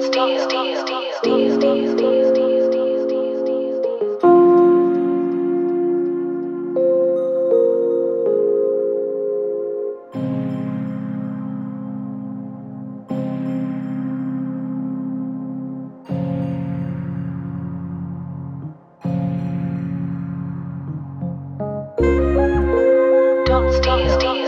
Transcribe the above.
Don't steal.